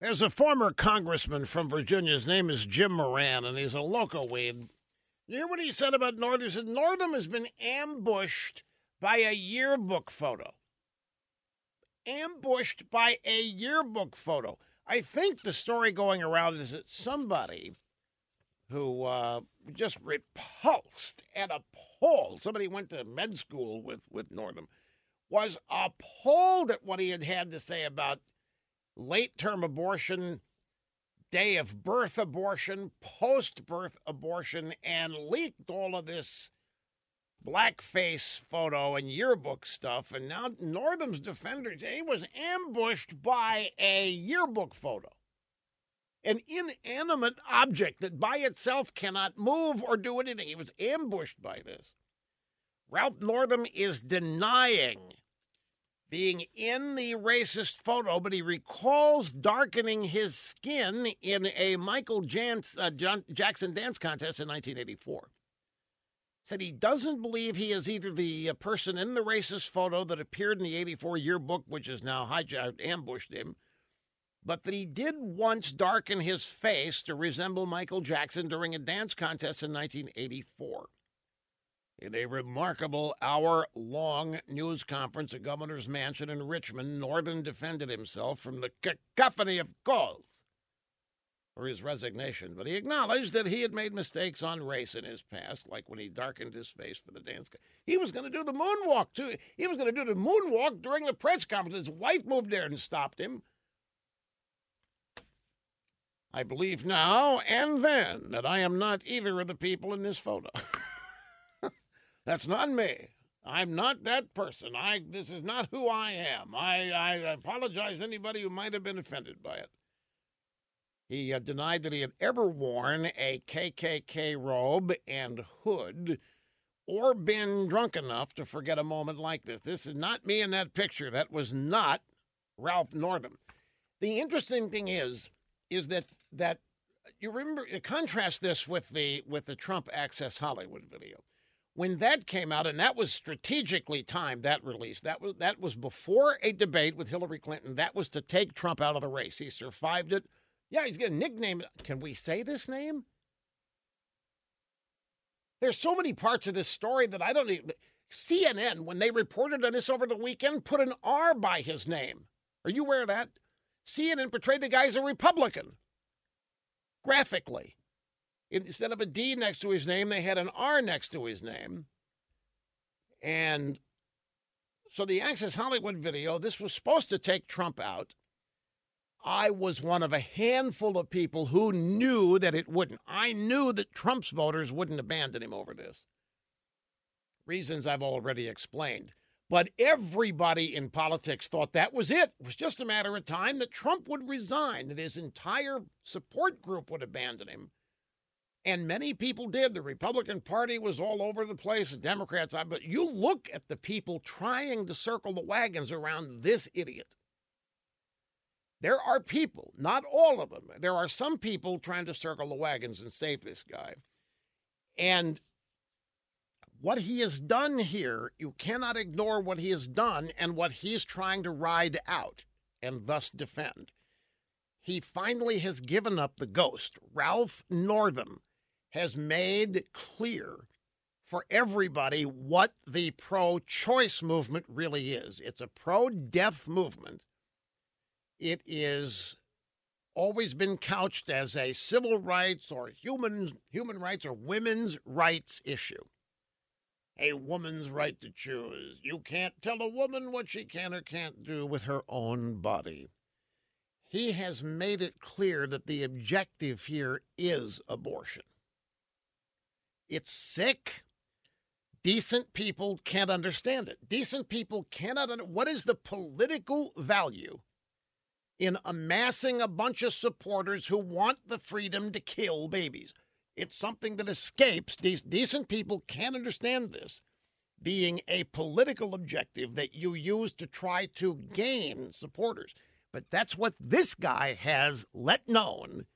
There's a former congressman from Virginia. His name is Jim Moran, and he's a loco weed. You hear what he said about Northam? He said Northam has been ambushed by a yearbook photo. Ambushed by a yearbook photo. I think the story going around is that somebody who uh, just repulsed and appalled, somebody went to med school with, with Northam, was appalled at what he had had to say about late term abortion, day of birth abortion, post birth abortion, and leaked all of this blackface photo and yearbook stuff. And now Northam's defenders, he was ambushed by a yearbook photo. An inanimate object that by itself cannot move or do anything. He was ambushed by this. Ralph Northam is denying being in the racist photo, but he recalls darkening his skin in a Michael uh, Jackson dance contest in 1984. Said he doesn't believe he is either the uh, person in the racist photo that appeared in the 84 yearbook, which is now hijacked, ambushed him, but that he did once darken his face to resemble Michael Jackson during a dance contest in 1984. In a remarkable hour long news conference at Governor's Mansion in Richmond, Northam defended himself from the cacophony of calls for his resignation, but he acknowledged that he had made mistakes on race in his past, like when he darkened his face for the dance. He was going to do the moonwalk, too. He was going to do the moonwalk during the press conference. His wife moved there and stopped him. I believe now and then that I am not either of the people in this photo. That's not me. I'm not that person. I this is not who I am. I, I apologize to anybody who might have been offended by it. He uh, denied that he had ever worn a KKK robe and hood or been drunk enough to forget a moment like this. This is not me in that picture. That was not Ralph Northam. The interesting thing is, is that that you remember contrast this with the with the Trump Access Hollywood video when that came out, and that was strategically timed, that release, that was that was before a debate with Hillary Clinton. That was to take Trump out of the race. He survived it. Yeah, he's got a nickname. Can we say this name? There's so many parts of this story that I don't even. CNN, when they reported on this over the weekend, put an R by his name. Are you aware of that? CNN portrayed the guy as a Republican graphically. Instead of a D next to his name, they had an R next to his name. And so the Access Hollywood video, this was supposed to take Trump out. I was one of a handful of people who knew that it wouldn't. I knew that Trump's voters wouldn't abandon him over this. Reasons I've already explained. But everybody in politics thought that was it. It was just a matter of time that Trump would resign, that his entire support group would abandon him. And many people did. The Republican Party was all over the place, the Democrats. Uh, but you look at the people trying to circle the wagons around this idiot. There are people, not all of them, there are some people trying to circle the wagons and save this guy. And what he has done here, you cannot ignore what he has done and what he's trying to ride out and thus defend. He finally has given up the ghost. Ralph Northam has made clear for everybody what the pro choice movement really is. It's a pro death movement. It is always been couched as a civil rights or human human rights or women's rights issue. A woman's right to choose. You can't tell a woman what she can or can't do with her own body. He has made it clear that the objective here is abortion. It's sick. Decent people can't understand it. Decent people cannot. What is the political value in amassing a bunch of supporters who want the freedom to kill babies? It's something that escapes. These decent people can't understand this being a political objective that you use to try to gain supporters. But that's what this guy has let known,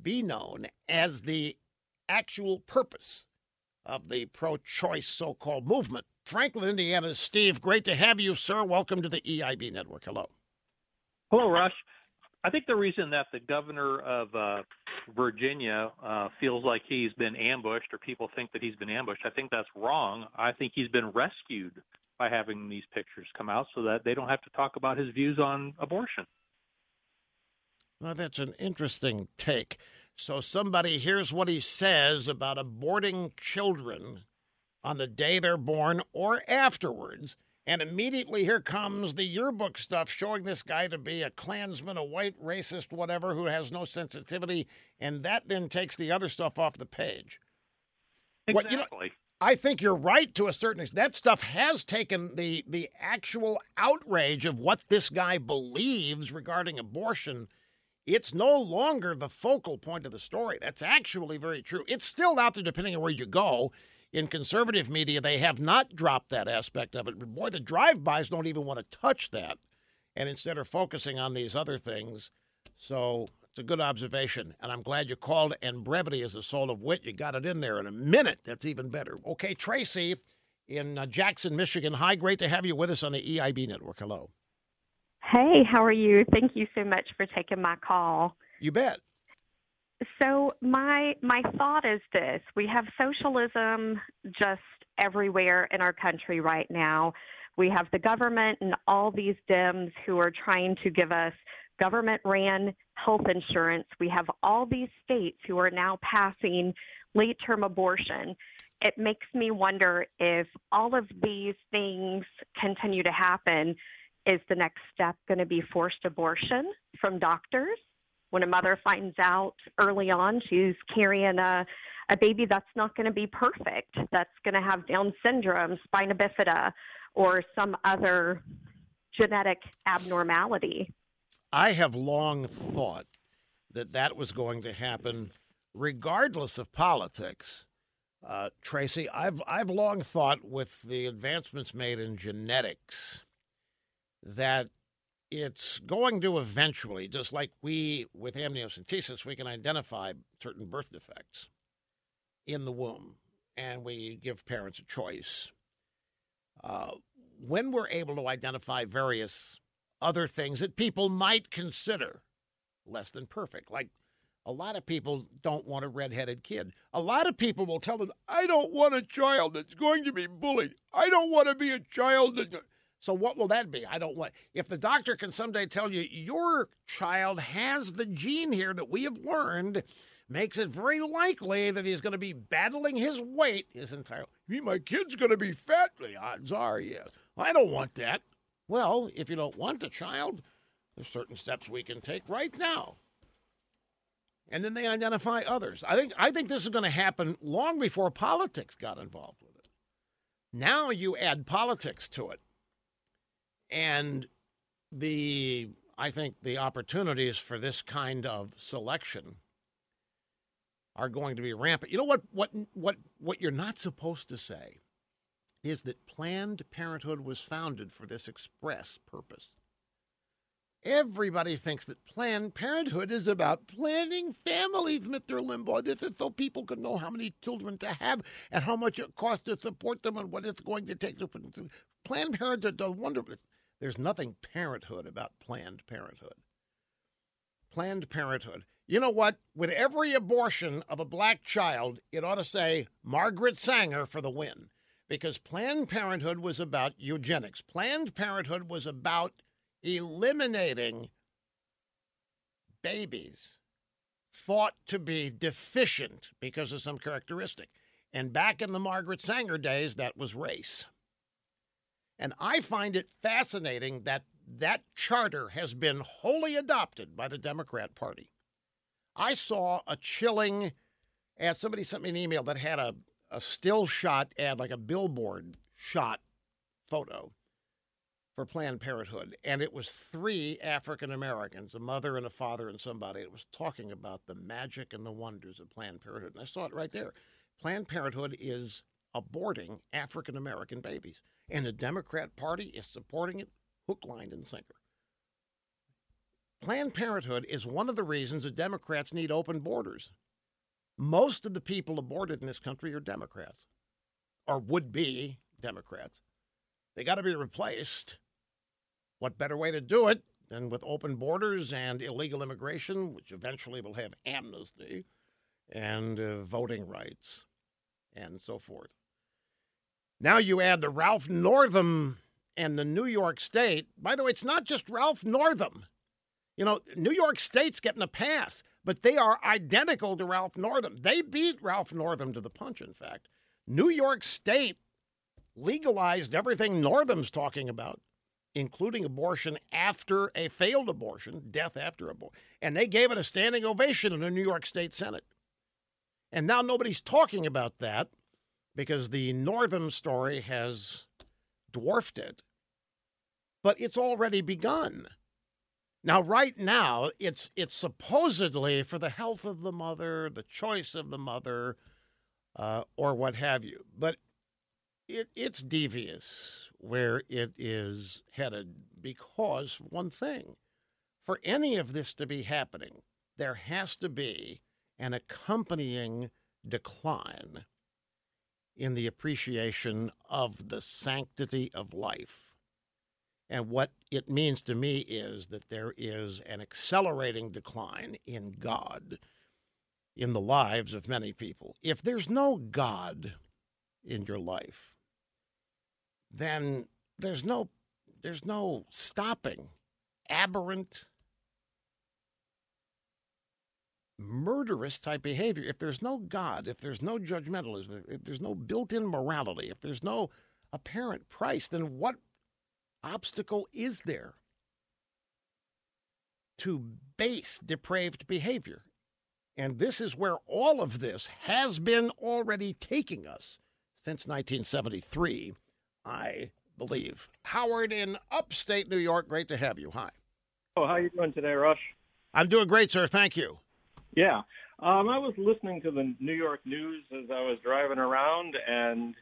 be known as the actual purpose of the pro choice so called movement. Franklin, Indiana. Steve, great to have you, sir. Welcome to the EIB network. Hello. Hello, Rush. I think the reason that the governor of uh, Virginia uh, feels like he's been ambushed, or people think that he's been ambushed, I think that's wrong. I think he's been rescued by having these pictures come out so that they don't have to talk about his views on abortion. Well, that's an interesting take. So somebody hears what he says about aborting children on the day they're born or afterwards, and immediately here comes the yearbook stuff showing this guy to be a Klansman, a white racist, whatever, who has no sensitivity, and that then takes the other stuff off the page. Exactly. What, you know, I think you're right to a certain extent. That stuff has taken the the actual outrage of what this guy believes regarding abortion. It's no longer the focal point of the story. That's actually very true. It's still out there, depending on where you go. In conservative media, they have not dropped that aspect of it. But boy, the drive-bys don't even want to touch that, and instead are focusing on these other things. So it's a good observation, and I'm glad you called. And brevity is the soul of wit. You got it in there in a minute. That's even better. Okay, Tracy in uh, Jackson, Michigan. Hi, great to have you with us on the EIB network. Hello. Hey, how are you? Thank you so much for taking my call. You bet. So my my thought is this: we have socialism just everywhere in our country right now. We have the government and all these Dems who are trying to give us government ran health insurance. We have all these states who are now passing late term abortion. It makes me wonder if all of these things continue to happen, is the next step going to be forced abortion from doctors? When a mother finds out early on she's carrying a, a baby that's not going to be perfect, that's going to have Down syndrome, spina bifida, or some other genetic abnormality. I have long thought that that was going to happen regardless of politics. Uh, Tracy, I've I've long thought with the advancements made in genetics that it's going to eventually, just like we with amniocentesis, we can identify certain birth defects in the womb, and we give parents a choice. Uh, when we're able to identify various other things that people might consider less than perfect. Like a lot of people don't want a redheaded kid. A lot of people will tell them, I don't want a child that's going to be bullied. I don't want to be a child that. So, what will that be? I don't want. If the doctor can someday tell you your child has the gene here that we have learned, makes it very likely that he's going to be battling his weight his entire. My kid's going to be fat. The odds are, yes. I don't want that. Well, if you don't want a child, there's certain steps we can take right now. And then they identify others. I think I think this is going to happen long before politics got involved with it. Now you add politics to it. And the I think the opportunities for this kind of selection are going to be rampant. You know what what what what you're not supposed to say is that Planned Parenthood was founded for this express purpose. Everybody thinks that Planned Parenthood is about planning families, Mr. Limbaugh. This is so people can know how many children to have and how much it costs to support them and what it's going to take to Planned Parenthood does wonderful. There's nothing parenthood about Planned Parenthood. Planned Parenthood. You know what? With every abortion of a black child, it ought to say Margaret Sanger for the win because Planned Parenthood was about eugenics. Planned Parenthood was about eliminating babies thought to be deficient because of some characteristic. And back in the Margaret Sanger days, that was race. And I find it fascinating that that charter has been wholly adopted by the Democrat Party. I saw a chilling, and somebody sent me an email that had a, a still shot ad, like a billboard shot photo for Planned Parenthood. And it was three African Americans, a mother and a father and somebody. It was talking about the magic and the wonders of Planned Parenthood. And I saw it right there. Planned Parenthood is aborting African American babies. And the Democrat Party is supporting it hook, line, and sinker. Planned Parenthood is one of the reasons the Democrats need open borders. Most of the people aborted in this country are Democrats or would be Democrats. They got to be replaced. What better way to do it than with open borders and illegal immigration, which eventually will have amnesty and uh, voting rights and so forth. Now you add the Ralph Northam and the New York State. By the way, it's not just Ralph Northam. You know, New York State's getting a pass, but they are identical to Ralph Northam. They beat Ralph Northam to the punch, in fact. New York State legalized everything Northam's talking about, including abortion after a failed abortion, death after abortion. And they gave it a standing ovation in the New York State Senate. And now nobody's talking about that because the Northam story has dwarfed it. But it's already begun. Now, right now, it's it's supposedly for the health of the mother, the choice of the mother, uh, or what have you. But it it's devious where it is headed because one thing, for any of this to be happening, there has to be an accompanying decline in the appreciation of the sanctity of life. And what it means to me is that there is an accelerating decline in God in the lives of many people. If there's no God in your life, then there's no there's no stopping aberrant murderous type behavior. If there's no God, if there's no judgmentalism, if there's no built-in morality, if there's no apparent price, then what obstacle is there to base depraved behavior? And this is where all of this has been already taking us since 1973, I believe. Howard in upstate New York, great to have you. Hi. Oh, how are you doing today, Rush? I'm doing great, sir. Thank you. Yeah. Um, I was listening to the New York news as I was driving around, and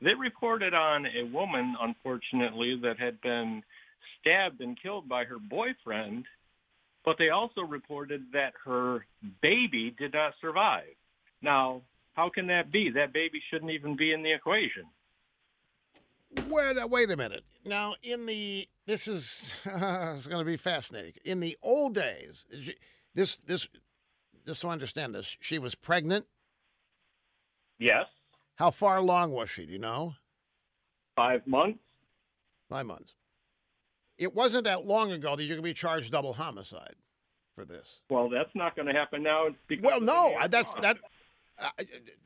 they reported on a woman, unfortunately, that had been stabbed and killed by her boyfriend, but they also reported that her baby did not survive. Now, how can that be? That baby shouldn't even be in the equation. Wait, uh, wait a minute. Now, in the this is it's going to be fascinating. In the old days, this this just to understand this, she was pregnant. Yes. How far along was she? Do you know? Five months. Five months. It wasn't that long ago that you could be charged double homicide for this. Well, that's not going to happen now. Well, no, that's that. I,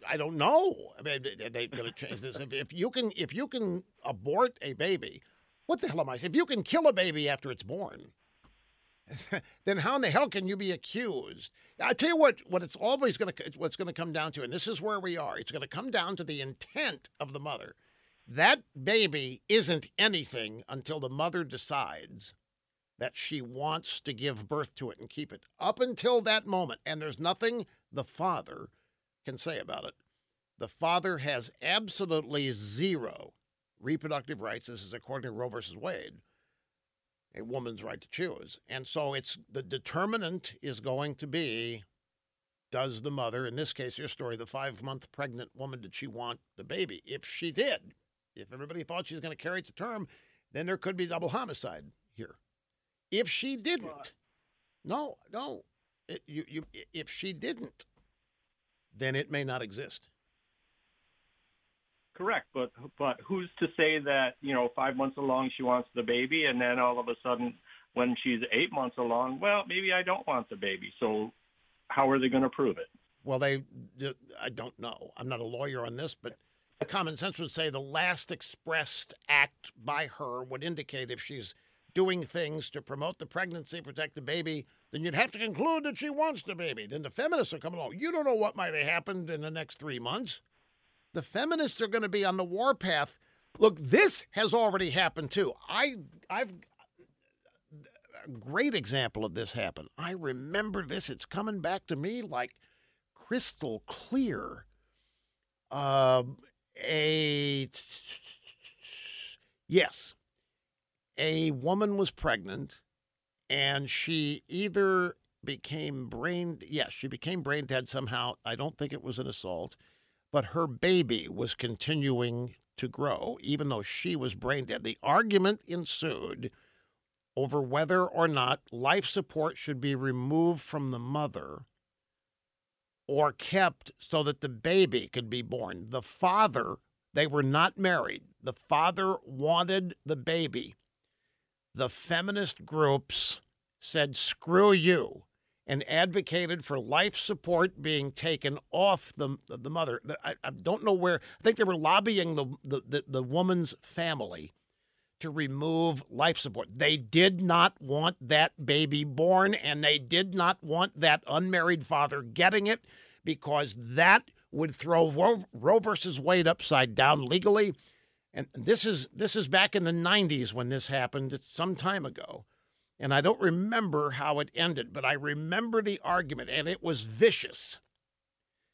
I don't know. I mean, they're going to change this. If, if you can, if you can abort a baby, what the hell am I? Saying? If you can kill a baby after it's born, then how in the hell can you be accused? I tell you what, what it's always going to what's going to come down to, and this is where we are. It's going to come down to the intent of the mother. That baby isn't anything until the mother decides that she wants to give birth to it and keep it. Up until that moment, and there's nothing the father can say about it. The father has absolutely zero reproductive rights. This is according to Roe versus Wade a woman's right to choose. And so it's the determinant is going to be does the mother, in this case, your story, the five month pregnant woman, did she want the baby? If she did, if everybody thought she was going to carry it to term, then there could be double homicide here. If she didn't, no, no, it, you, you, if she didn't, then it may not exist. Correct, but but who's to say that you know five months along she wants the baby, and then all of a sudden when she's eight months along, well maybe I don't want the baby. So how are they going to prove it? Well, they I don't know. I'm not a lawyer on this, but common sense would say the last expressed act by her would indicate if she's doing things to promote the pregnancy, protect the baby, then you'd have to conclude that she wants the baby. Then the feminists will come along. You don't know what might have happened in the next three months. The feminists are going to be on the warpath. Look, this has already happened too. I I've a great example of this happened. I remember this. It's coming back to me like crystal clear. Uh, a yes, a woman was pregnant, and she either became brain yes, she became brain dead somehow. I don't think it was an assault but her baby was continuing to grow, even though she was brain dead. The argument ensued over whether or not life support should be removed from the mother or kept so that the baby could be born. The father, they were not married. The father wanted the baby. The feminist groups said, screw you, and advocated for life support being taken off the, the mother. I, I don't know where, I think they were lobbying the, the, the, the woman's family to remove life support. They did not want that baby born, and they did not want that unmarried father getting it because that would throw Roe, Roe versus Wade upside down legally. And this is this is back in the 90s when this happened. It's some time ago. And I don't remember how it ended, but I remember the argument, and it was vicious.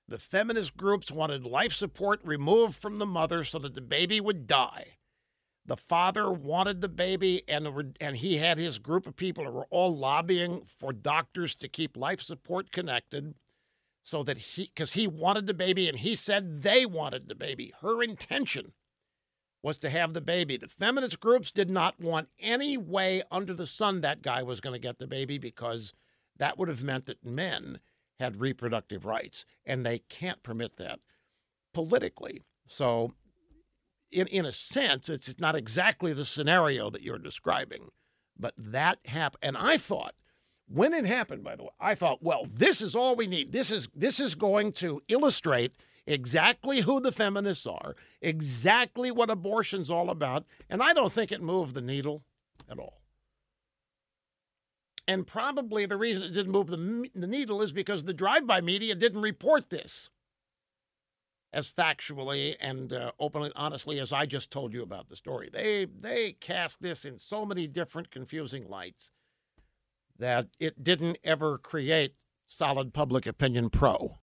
The feminist groups wanted life support removed from the mother so that the baby would die. The father wanted the baby, and, and he had his group of people who were all lobbying for doctors to keep life support connected so that he, because he wanted the baby and he said they wanted the baby. Her intention was to have the baby. The feminist groups did not want any way under the sun that guy was going to get the baby because that would have meant that men had reproductive rights, and they can't permit that politically. So in in a sense, it's not exactly the scenario that you're describing, but that happened. And I thought when it happened, by the way, I thought, well, this is all we need. This is this is going to illustrate exactly who the feminists are, exactly what abortion's all about, and I don't think it moved the needle at all. And probably the reason it didn't move the, the needle is because the drive-by media didn't report this as factually and uh, openly, honestly as I just told you about the story. They they cast this in so many different confusing lights that it didn't ever create solid public opinion pro.